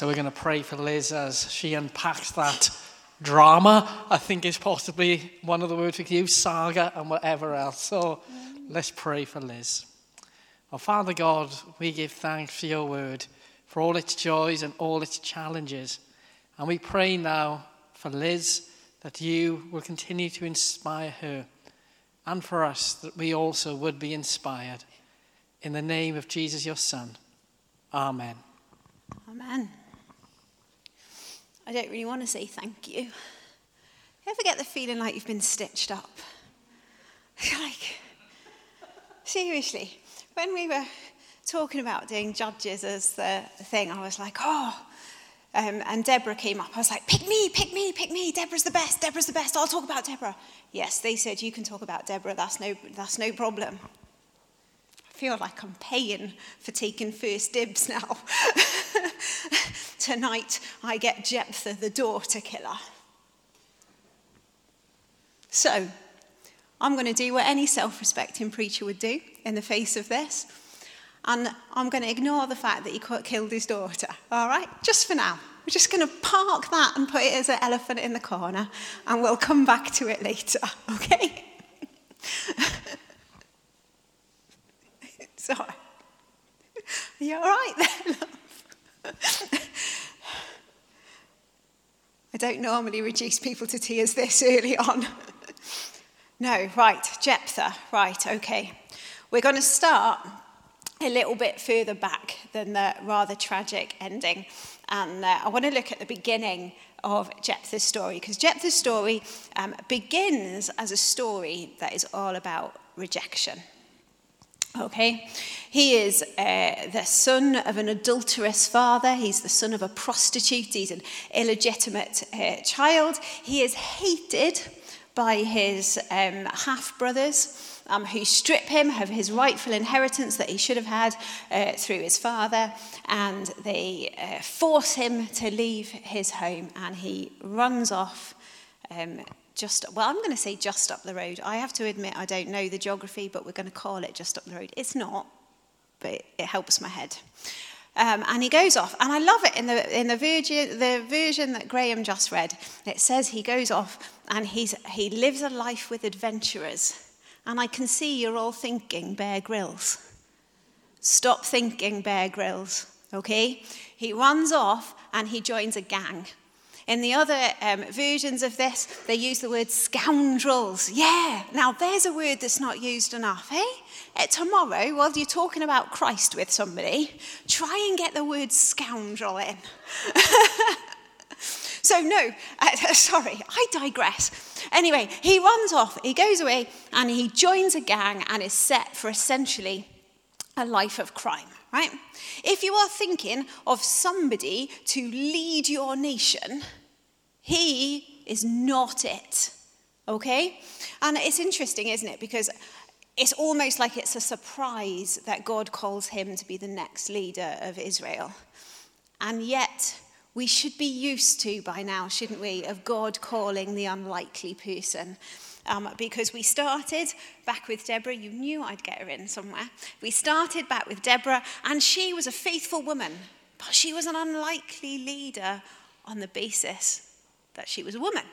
So we're going to pray for Liz as she unpacks that drama, I think is possibly one of the words we could use, saga and whatever else. So let's pray for Liz. Our Father God, we give thanks for your word, for all its joys and all its challenges. And we pray now for Liz that you will continue to inspire her and for us that we also would be inspired. In the name of Jesus, your Son. Amen. Amen. I don't really want to say thank you. You ever get the feeling like you've been stitched up? like, seriously, when we were talking about doing judges as the thing, I was like, oh, um, and Deborah came up. I was like, pick me, pick me, pick me. Deborah's the best. Deborah's the best. I'll talk about Deborah. Yes, they said you can talk about Deborah. That's no, that's no problem. Feel like I'm paying for taking first dibs now. Tonight, I get Jephthah, the daughter killer. So, I'm going to do what any self respecting preacher would do in the face of this. And I'm going to ignore the fact that he killed his daughter, all right? Just for now. We're just going to park that and put it as an elephant in the corner, and we'll come back to it later, okay? Sorry. Are you all right there, love? I don't normally reduce people to tears this early on. no, right, Jephthah, right, okay. We're going to start a little bit further back than the rather tragic ending. And uh, I want to look at the beginning of Jephthah's story, because Jephthah's story um, begins as a story that is all about rejection. Okay, he is uh, the son of an adulterous father. He's the son of a prostitute. He's an illegitimate uh, child. He is hated by his um, half brothers um, who strip him of his rightful inheritance that he should have had uh, through his father, and they uh, force him to leave his home, and he runs off. Um, just well, I'm going to say just up the road. I have to admit I don't know the geography, but we're going to call it just up the road. It's not, but it helps my head. Um, and he goes off, and I love it in the in the version, the version that Graham just read. It says he goes off and he's he lives a life with adventurers. And I can see you're all thinking Bear Grylls. Stop thinking Bear Grylls, okay? He runs off and he joins a gang. In the other um, versions of this, they use the word scoundrels. Yeah, now there's a word that's not used enough, eh? Uh, tomorrow, while you're talking about Christ with somebody, try and get the word scoundrel in. So, no, uh, sorry, I digress. Anyway, he runs off, he goes away, and he joins a gang and is set for essentially a life of crime, right? If you are thinking of somebody to lead your nation, he is not it, okay? And it's interesting, isn't it? Because it's almost like it's a surprise that God calls him to be the next leader of Israel. And yet, we should be used to by now, shouldn't we, of God calling the unlikely person. Um, because we started back with Deborah. You knew I'd get her in somewhere. We started back with Deborah, and she was a faithful woman, but she was an unlikely leader on the basis that she was a woman.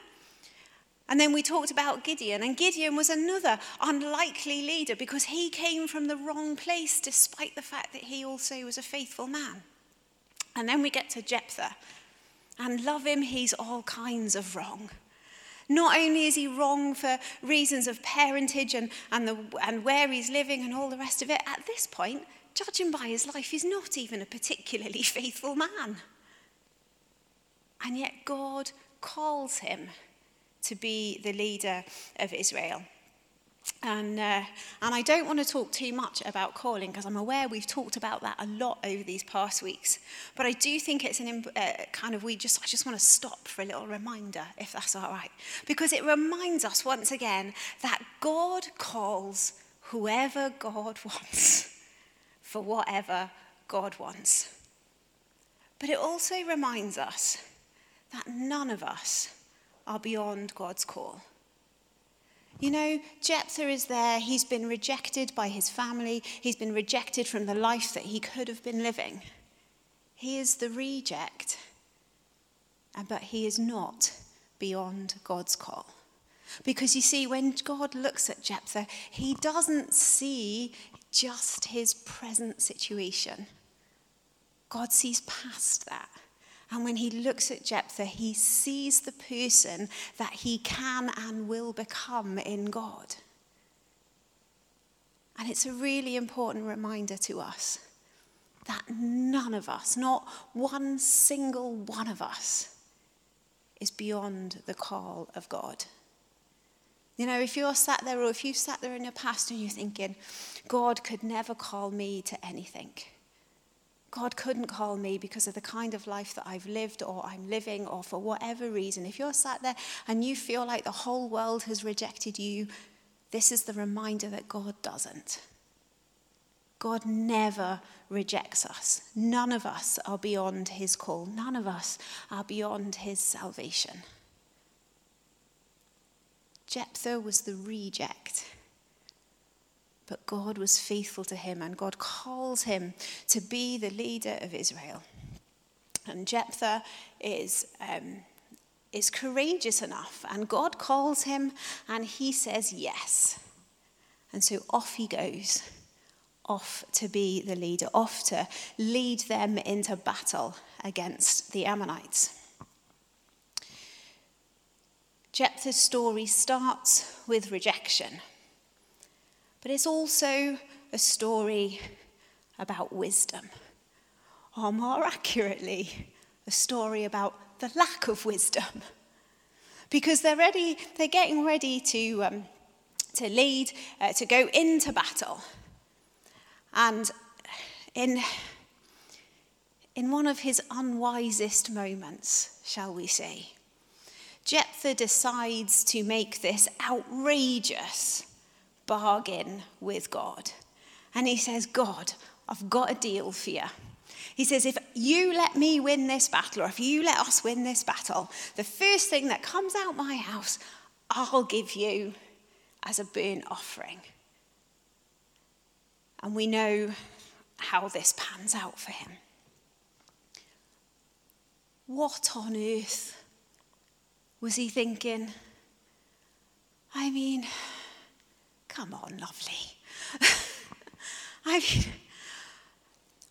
And then we talked about Gideon, and Gideon was another unlikely leader because he came from the wrong place despite the fact that he also was a faithful man. And then we get to Jephthah. And love him, he's all kinds of wrong. Not only is he wrong for reasons of parentage and, and, the, and where he's living and all the rest of it, at this point, judging by his life, he's not even a particularly faithful man. And yet, God calls him to be the leader of Israel. And, uh, and I don't want to talk too much about calling because I'm aware we've talked about that a lot over these past weeks. But I do think it's an uh, kind of, we just, I just want to stop for a little reminder, if that's all right. Because it reminds us once again that God calls whoever God wants for whatever God wants. But it also reminds us that none of us are beyond God's call. You know, Jephthah is there. He's been rejected by his family. He's been rejected from the life that he could have been living. He is the reject, uh, but he is not beyond God's call. Because you see, when God looks at Jephthah, he doesn't see just his present situation. God sees past that. And when he looks at Jephthah, he sees the person that he can and will become in God. And it's a really important reminder to us that none of us, not one single one of us, is beyond the call of God. You know, if you're sat there or if you sat there in your past and you're thinking, God could never call me to anything. God couldn't call me because of the kind of life that I've lived or I'm living or for whatever reason. If you're sat there and you feel like the whole world has rejected you, this is the reminder that God doesn't. God never rejects us. None of us are beyond his call. None of us are beyond his salvation. Jephthah was the reject, but God was faithful to him, and God calls him to be the leader of Israel. And Jephthah is, um, is courageous enough, and God calls him, and he says yes. And so off he goes off to be the leader, off to lead them into battle against the Ammonites. Jephthah's story starts with rejection, but it's also a story about wisdom, or more accurately, a story about the lack of wisdom. Because they're ready, they're getting ready to, um, to lead, uh, to go into battle. And in, in one of his unwisest moments, shall we say, Jephthah decides to make this outrageous bargain with God. And he says, God, I've got a deal for you. He says, if you let me win this battle, or if you let us win this battle, the first thing that comes out my house, I'll give you as a burnt offering. And we know how this pans out for him. What on earth was he thinking? I mean, come on, lovely. I mean,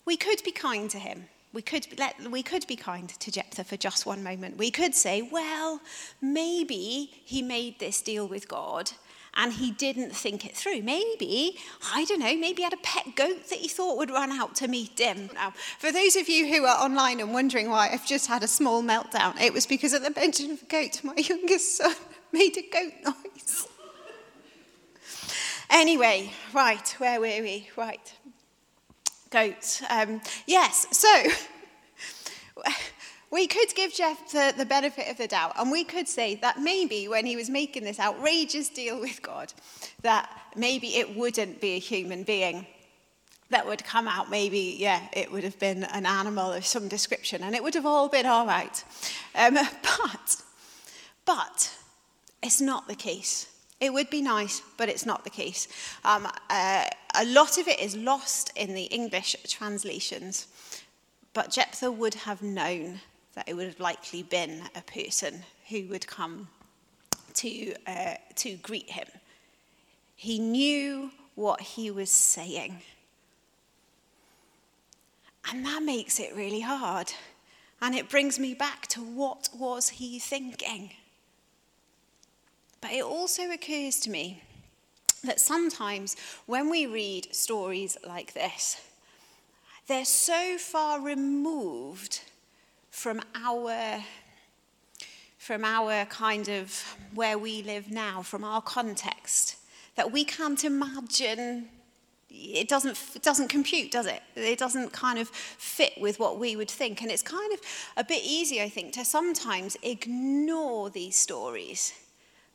we could be kind to him. We could, let, we could be kind to Jephthah for just one moment. We could say, well, maybe he made this deal with God and he didn't think it through. Maybe, I don't know, maybe he had a pet goat that he thought would run out to meet him. Now, for those of you who are online and wondering why I've just had a small meltdown, it was because at the mention of a goat, my youngest son made a goat noise. Anyway, right, where were we? Right. Goats. Um, yes, so we could give Jephthah, the benefit of the doubt, and we could say that maybe when he was making this outrageous deal with God, that maybe it wouldn't be a human being that would come out. Maybe, yeah, it would have been an animal of some description, and it would have all been all right. Um, but, but it's not the case. It would be nice, but it's not the case. Um, uh, a lot of it is lost in the English translations, but Jephthah would have known that it would have likely been a person who would come to, uh, to greet him. He knew what he was saying. And that makes it really hard. And it brings me back to what was he thinking? But it also occurs to me that sometimes when we read stories like this, they're so far removed from our from our kind of where we live now, from our context, that we can't imagine it doesn't, it doesn't compute, does it? It doesn't kind of fit with what we would think. And it's kind of a bit easy, I think, to sometimes ignore these stories.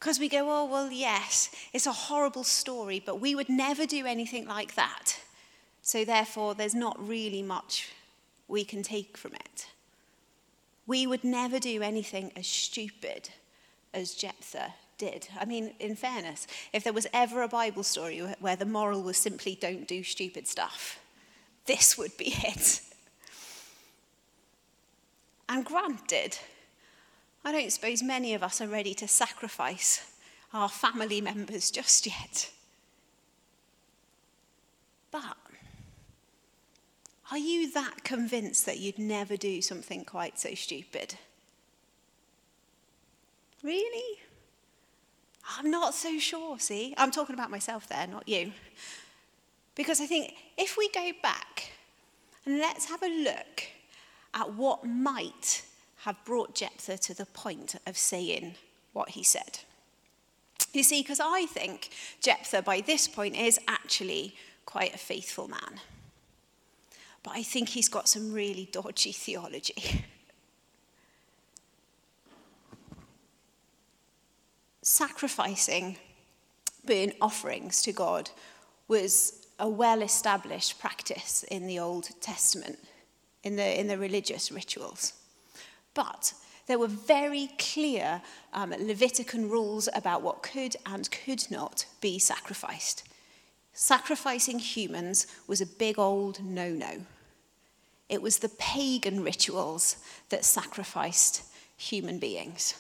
Because we go, oh, well, yes, it's a horrible story, but we would never do anything like that. So therefore, there's not really much we can take from it. We would never do anything as stupid as Jephthah did. I mean, in fairness, if there was ever a Bible story where the moral was simply don't do stupid stuff, this would be it. And granted, I don't suppose many of us are ready to sacrifice our family members just yet. But are you that convinced that you'd never do something quite so stupid? Really? I'm not so sure, see? I'm talking about myself there, not you. Because I think if we go back and let's have a look at what might have brought Jephthah to the point of saying what he said. You see, because I think Jephthah by this point is actually quite a faithful man. But I think he's got some really dodgy theology. Sacrificing burnt offerings to God was a well established practice in the Old Testament, in the, in the religious rituals. But there were very clear um, Levitican rules about what could and could not be sacrificed. Sacrificing humans was a big old no no. It was the pagan rituals that sacrificed human beings.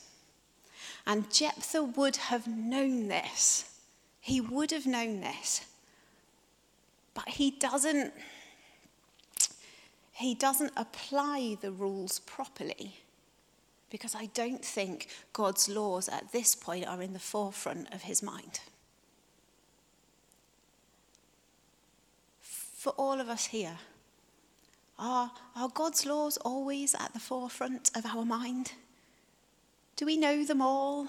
And Jephthah would have known this. He would have known this. But he doesn't he doesn't apply the rules properly because I don't think God's laws at this point are in the forefront of his mind. For all of us here, are, are God's laws always at the forefront of our mind? Do we know them all?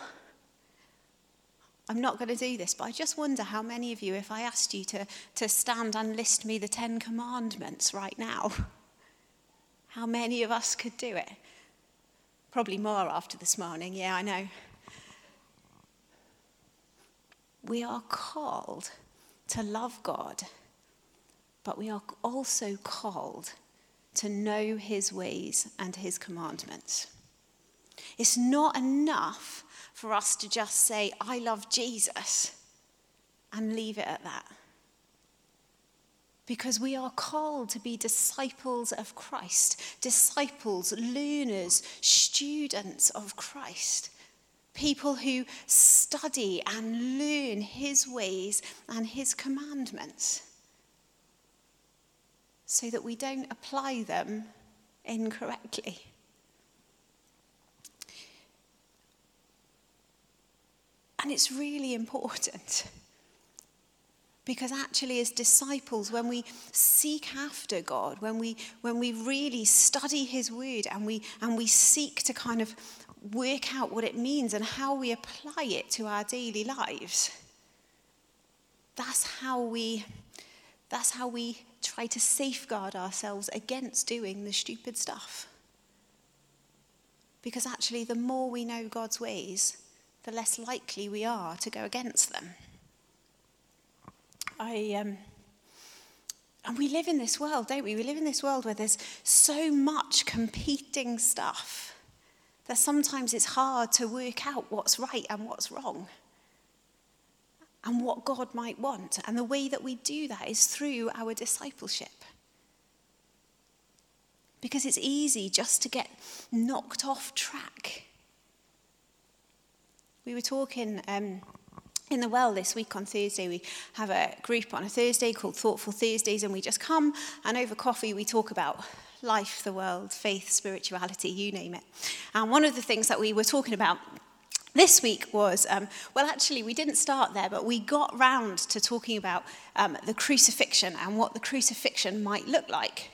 I'm not going to do this, but I just wonder how many of you, if I asked you to, to stand and list me the Ten Commandments right now, how many of us could do it? Probably more after this morning, yeah, I know. We are called to love God, but we are also called to know his ways and his commandments. It's not enough for us to just say, I love Jesus, and leave it at that. Because we are called to be disciples of Christ, disciples, learners, students of Christ, people who study and learn his ways and his commandments so that we don't apply them incorrectly. And it's really important. Because actually, as disciples, when we seek after God, when we, when we really study His Word and we, and we seek to kind of work out what it means and how we apply it to our daily lives, that's how we, that's how we try to safeguard ourselves against doing the stupid stuff. Because actually, the more we know God's ways, the less likely we are to go against them. I, um, and we live in this world, don't we? We live in this world where there's so much competing stuff that sometimes it's hard to work out what's right and what's wrong and what God might want. And the way that we do that is through our discipleship. Because it's easy just to get knocked off track. We were talking um, in the well this week on Thursday. We have a group on a Thursday called Thoughtful Thursdays, and we just come and over coffee we talk about life, the world, faith, spirituality, you name it. And one of the things that we were talking about this week was, um, well, actually, we didn't start there, but we got round to talking about um, the crucifixion and what the crucifixion might look like.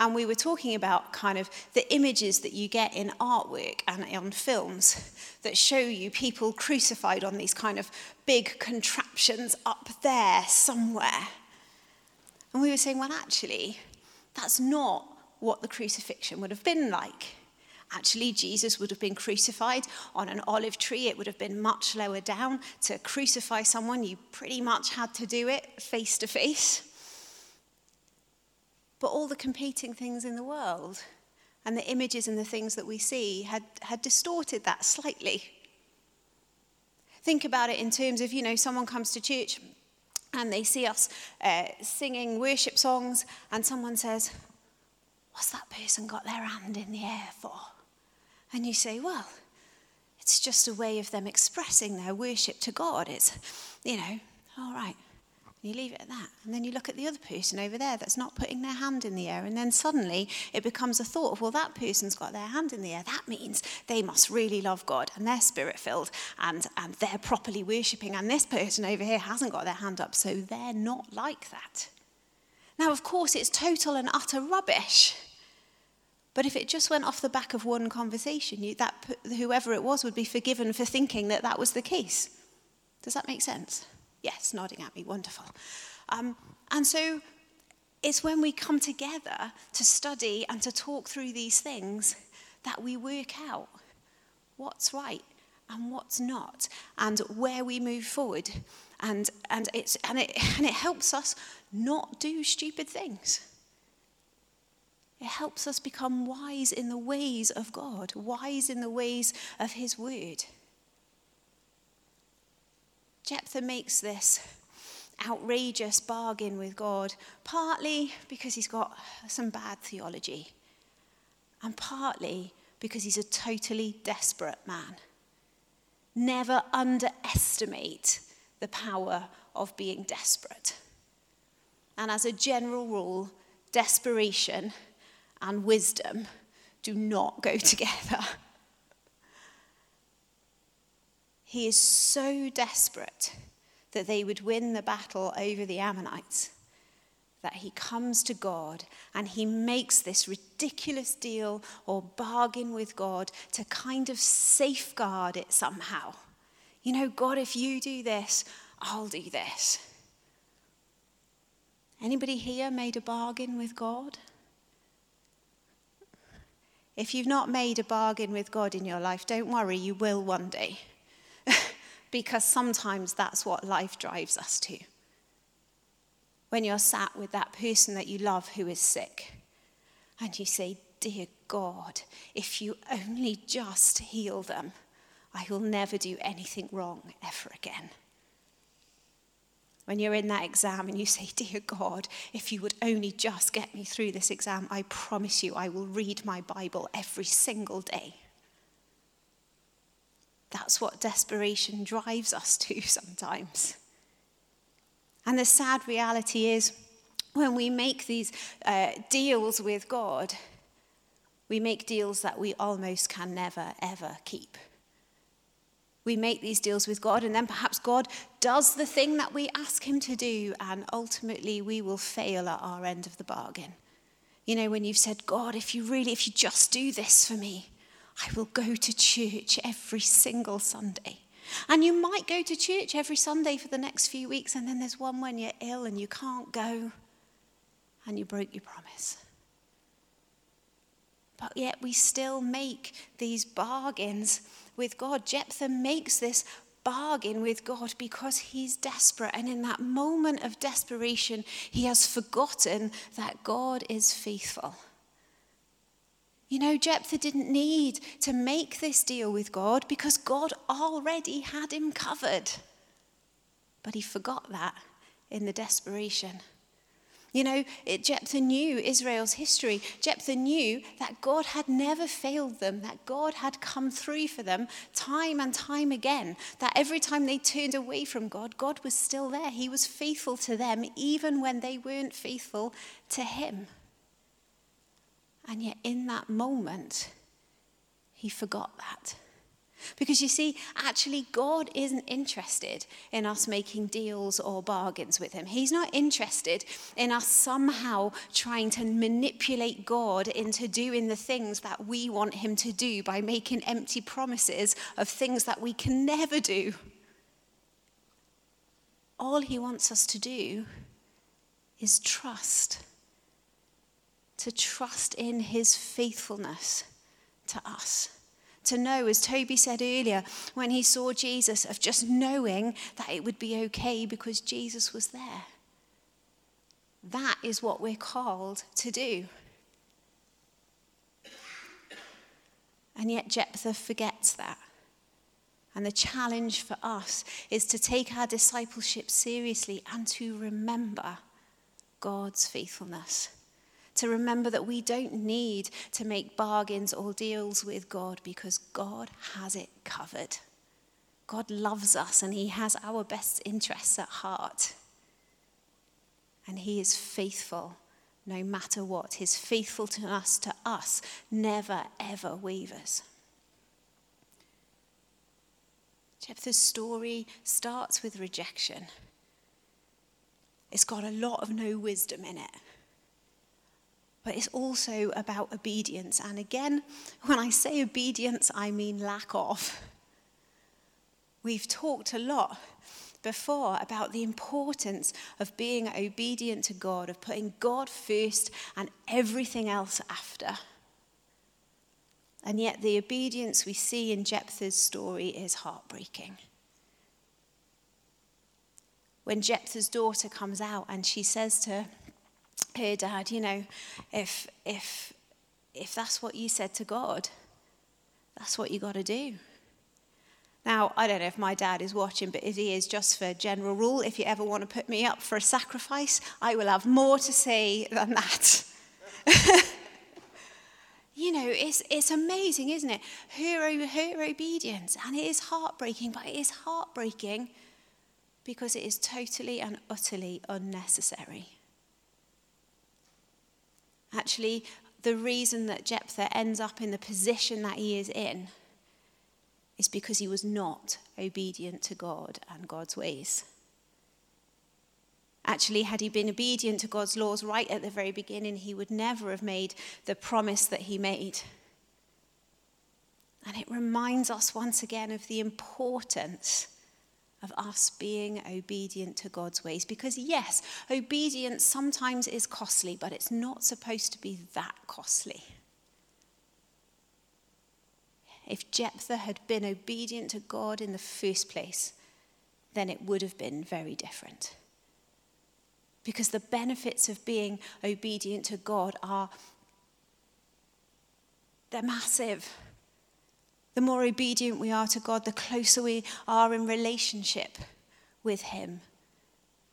And we were talking about kind of the images that you get in artwork and on films that show you people crucified on these kind of big contraptions up there somewhere. And we were saying, well, actually, that's not what the crucifixion would have been like. Actually, Jesus would have been crucified on an olive tree. It would have been much lower down. To crucify someone, you pretty much had to do it face to face. But all the competing things in the world and the images and the things that we see had, had distorted that slightly. Think about it in terms of, you know, someone comes to church and they see us uh, singing worship songs, and someone says, What's that person got their hand in the air for? And you say, well, it's just a way of them expressing their worship to God. It's, you know, all right. You leave it at that. And then you look at the other person over there that's not putting their hand in the air. And then suddenly it becomes a thought of, well, that person's got their hand in the air. That means they must really love God and they're spirit filled and, and they're properly worshipping. And this person over here hasn't got their hand up, so they're not like that. Now, of course, it's total and utter rubbish. But if it just went off the back of one conversation, you, that whoever it was would be forgiven for thinking that that was the case. Does that make sense? Yes, nodding at me, wonderful. Um, and so it's when we come together to study and to talk through these things that we work out what's right and what's not and where we move forward. And, and, it's, and, it, and it helps us not do stupid things. It helps us become wise in the ways of God, wise in the ways of His Word. Jephthah makes this outrageous bargain with God, partly because he's got some bad theology, and partly because he's a totally desperate man. Never underestimate the power of being desperate. And as a general rule, desperation and wisdom do not go together. He is so desperate that they would win the battle over the Ammonites that he comes to God and he makes this ridiculous deal or bargain with God to kind of safeguard it somehow. You know, God, if you do this, I'll do this. Anybody here made a bargain with God? If you've not made a bargain with God in your life, don't worry, you will one day because sometimes that's what life drives us to. When you're sat with that person that you love who is sick, and you say, Dear God, if you only just heal them, I will never do anything wrong ever again. When you're in that exam and you say, Dear God, if you would only just get me through this exam, I promise you I will read my Bible every single day. That's what desperation drives us to sometimes. And the sad reality is, when we make these uh, deals with God, we make deals that we almost can never, ever keep. We make these deals with God, and then perhaps God does the thing that we ask Him to do, and ultimately we will fail at our end of the bargain. You know, when you've said, God, if you really, if you just do this for me, I will go to church every single Sunday. And you might go to church every Sunday for the next few weeks, and then there's one when you're ill and you can't go, and you broke your promise. But yet we still make these bargains with God. Jephthah makes this bargain with God because he's desperate. And in that moment of desperation, he has forgotten that God is faithful. You know, Jephthah didn't need to make this deal with God because God already had him covered. But he forgot that in the desperation. You know, it, Jephthah knew Israel's history. Jephthah knew that God had never failed them, that God had come through for them time and time again, that every time they turned away from God, God was still there. He was faithful to them, even when they weren't faithful to Him. And yet, in that moment, he forgot that. Because you see, actually, God isn't interested in us making deals or bargains with Him. He's not interested in us somehow trying to manipulate God into doing the things that we want Him to do by making empty promises of things that we can never do. All He wants us to do is trust to trust in his faithfulness to us. To know, as Toby said earlier, when he saw Jesus, of just knowing that it would be okay because Jesus was there. That is what we're called to do. And yet Jephthah forgets that. And the challenge for us is to take our discipleship seriously and to remember God's faithfulness To remember that we don't need to make bargains or deals with God because God has it covered. God loves us and He has our best interests at heart. And He is faithful no matter what. His faithfulness to us to us, never, ever wavers. Jephthah's story starts with rejection. It's got a lot of no wisdom in it. But it's also about obedience. And again, when I say obedience, I mean lack of. We've talked a lot before about the importance of being obedient to God, of putting God first and everything else after. And yet, the obedience we see in Jephthah's story is heartbreaking. When Jephthah's daughter comes out and she says to her dad, You know, if, if, if that's what you said to God, that's what you got to do. Now, I don't know if my dad is watching, but if he is, just for general rule, if you ever want to put me up for a sacrifice, I will have more to say than that. you know, it's, it's amazing, isn't it? Her, her obedience, and it is heartbreaking, but it is heartbreaking because it is totally and utterly unnecessary. Actually, the reason that Jephthah ends up in the position that he is in is because he was not obedient to God and God's ways. Actually, had he been obedient to God's laws right at the very beginning, he would never have made the promise that he made. And it reminds us once again of the importance of us being obedient to God's ways. Because, yes, obedience sometimes is costly, but it's not supposed to be that costly. If Jephthah had been obedient to God in the first place, then it would have been very different. Because the benefits of being obedient to God are they're massive. The more obedient we are to God, the closer we are in relationship with Him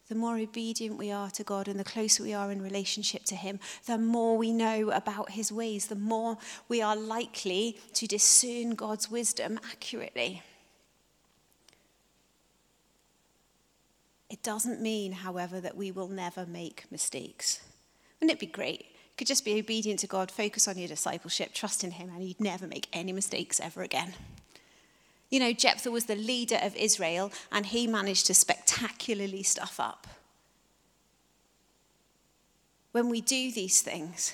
the more obedient we are to God and the closer we are in relationship to Him, the more we know about His ways, the more we are likely to discern God's wisdom accurately. It doesn't mean, however, that we will never make mistakes. Wouldn't it be great? Could just be obedient to God, focus on your discipleship, trust in Him, and you'd never make any mistakes ever again. You know, Jephthah was the leader of Israel, and he managed to spectacularly stuff up. When we do these things,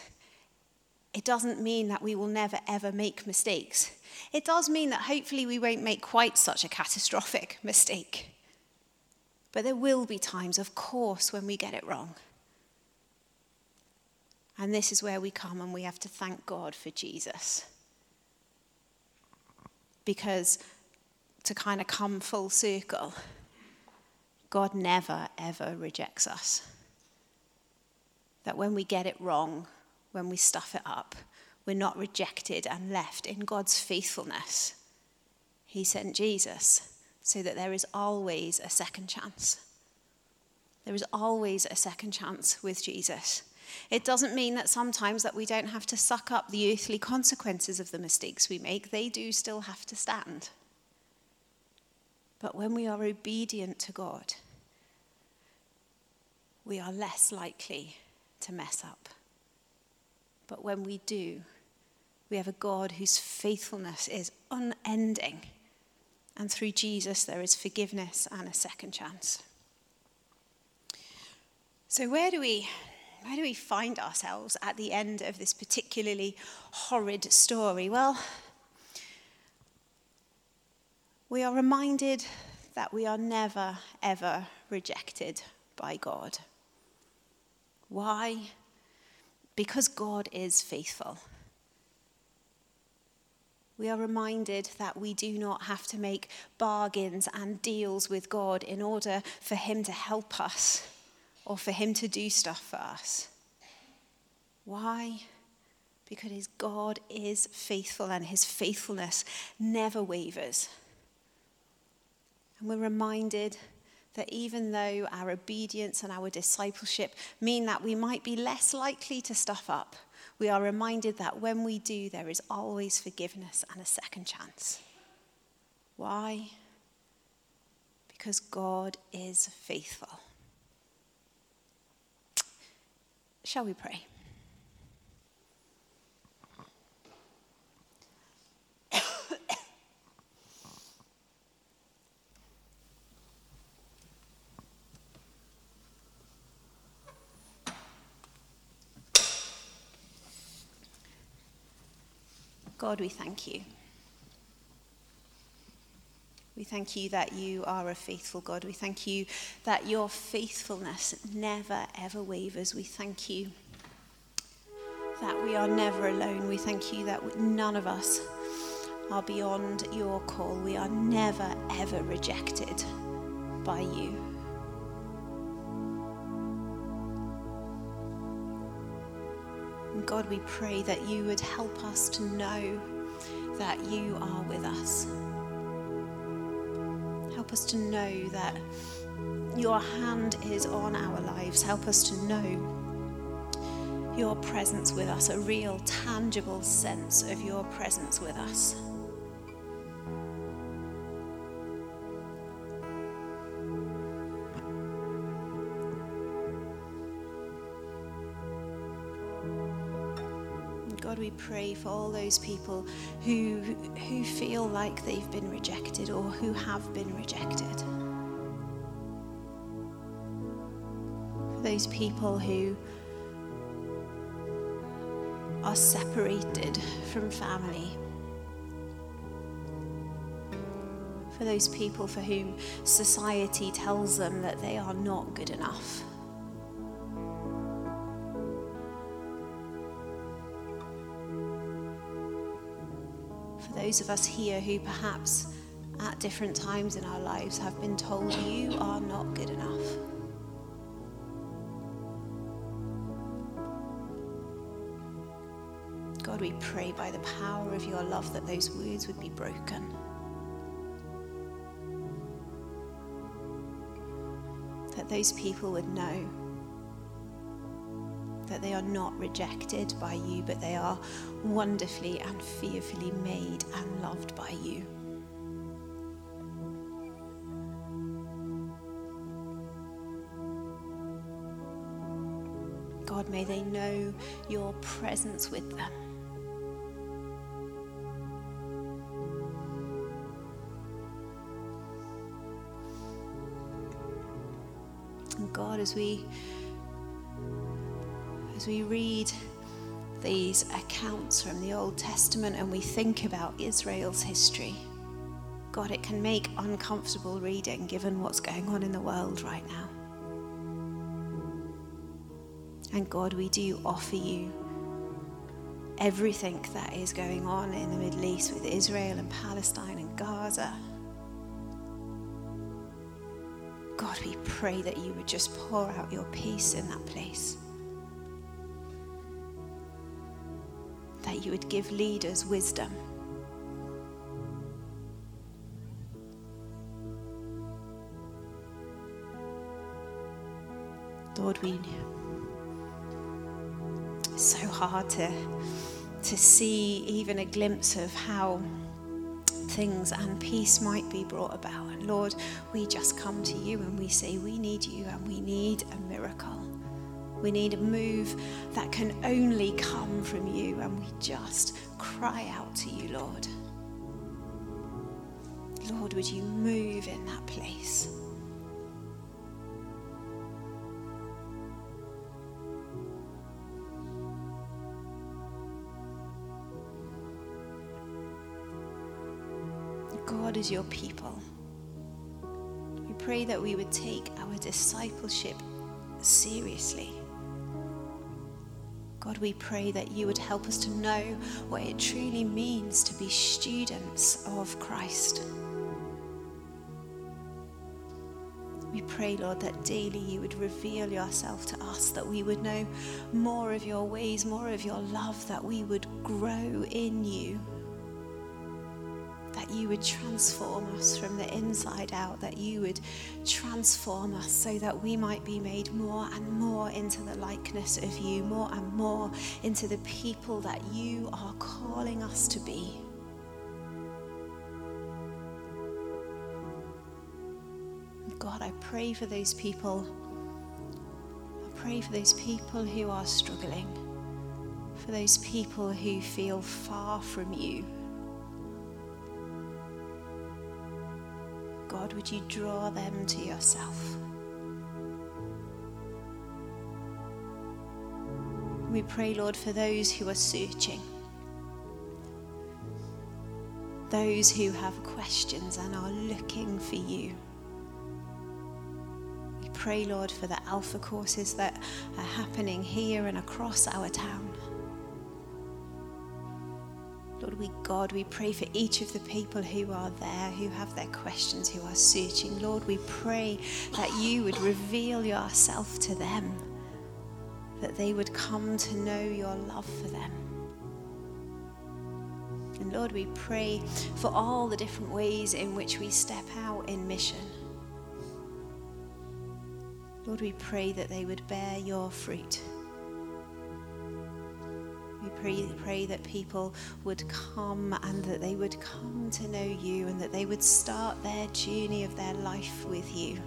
it doesn't mean that we will never ever make mistakes. It does mean that hopefully we won't make quite such a catastrophic mistake. But there will be times, of course, when we get it wrong. And this is where we come and we have to thank God for Jesus. Because to kind of come full circle, God never, ever rejects us. That when we get it wrong, when we stuff it up, we're not rejected and left in God's faithfulness. He sent Jesus so that there is always a second chance. There is always a second chance with Jesus. It doesn't mean that sometimes that we don't have to suck up the earthly consequences of the mistakes we make. They do still have to stand. But when we are obedient to God, we are less likely to mess up. But when we do, we have a God whose faithfulness is unending. And through Jesus, there is forgiveness and a second chance. So, where do we. Where do we find ourselves at the end of this particularly horrid story? Well, we are reminded that we are never, ever rejected by God. Why? Because God is faithful. We are reminded that we do not have to make bargains and deals with God in order for Him to help us or for Him to do stuff for us. Why? Because God is faithful and His faithfulness never wavers. And we're reminded that even though our obedience and our discipleship mean that we might be less likely to stuff up, we are reminded that when we do, there is always forgiveness and a second chance. Why? Because God is faithful. Shall we pray? God, we thank you. We thank you that you are a faithful God. We thank you that your faithfulness never, ever wavers. We thank you that we are never alone. We thank you that none of us are beyond your call. We are never, ever rejected by you. God, we pray that you would help us to know that you are with us. Help us to know that your hand is on our lives. Help us to know your presence with us, a real, tangible sense of your presence with us. Pray for all those people who, who feel like they've been rejected or who have been rejected. For those people who are separated from family. For those people for whom society tells them that they are not good enough. Those of us here who perhaps at different times in our lives have been told you are not good enough. God, we pray by the power of your love that those words would be broken. That those people would know that they are not rejected by you, but they are wonderfully and fearfully made and loved by you. God, may they know your presence with them. And God, as we as we read these accounts from the Old Testament and we think about Israel's history, God, it can make uncomfortable reading given what's going on in the world right now. And God, we do offer you everything that is going on in the Middle East with Israel and Palestine and Gaza. God, we pray that you would just pour out your peace in that place. That you would give leaders wisdom. Lord, we it's so hard to to see even a glimpse of how things and peace might be brought about. And Lord, we just come to you and we say we need you and we need a miracle. We need a move that can only come from you, and we just cry out to you, Lord. Lord, would you move in that place? God is your people. We pray that we would take our discipleship seriously. God, we pray that you would help us to know what it truly means to be students of Christ. We pray, Lord, that daily you would reveal yourself to us, that we would know more of your ways, more of your love, that we would grow in you, you would transform us from the inside out, that you would transform us so that we might be made more and more into the likeness of you, more and more into the people that you are calling us to be. God, I pray for those people. I pray for those people who are struggling, for those people who feel far from you. God, would you draw them to yourself? We pray, Lord, for those who are searching, those who have questions and are looking for you. We pray, Lord, for the Alpha courses that are happening here and across our town. We God, we pray for each of the people who are there, who have their questions, who are searching. Lord, we pray that you would reveal yourself to them, that they would come to know your love for them. And Lord, we pray for all the different ways in which we step out in mission. Lord, we pray that they would bear your fruit pray, pray that people would come and that they would come to know you and that they would start their journey of their life with you.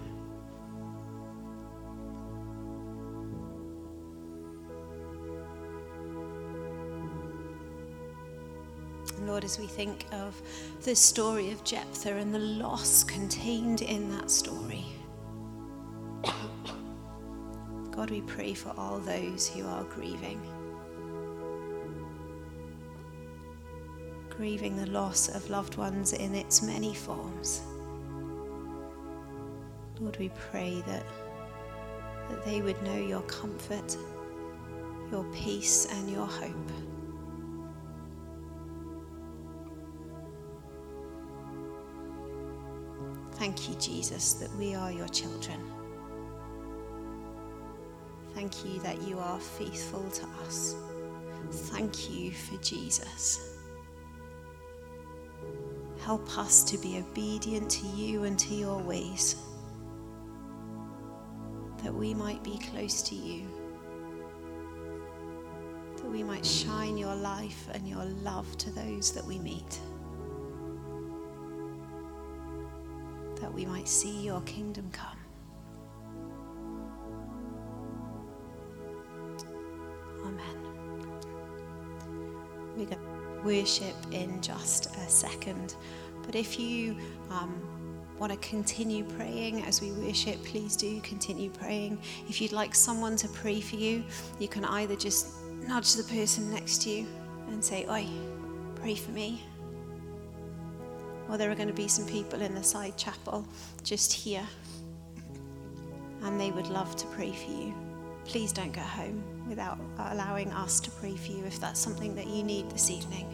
Lord, as we think of the story of Jephthah and the loss contained in that story, God, we pray for all those who are grieving. Grieving the loss of loved ones in its many forms. Lord, we pray that, that they would know your comfort, your peace, and your hope. Thank you, Jesus, that we are your children. Thank you that you are faithful to us. Thank you for Jesus. Help us to be obedient to you and to your ways, that we might be close to you, that we might shine your life and your love to those that we meet, that we might see your kingdom come. Worship in just a second. But if you um, want to continue praying as we worship, please do continue praying. If you'd like someone to pray for you, you can either just nudge the person next to you and say, Oi, pray for me. Or there are going to be some people in the side chapel just here, and they would love to pray for you. Please don't go home without allowing us to pray for you if that's something that you need this evening.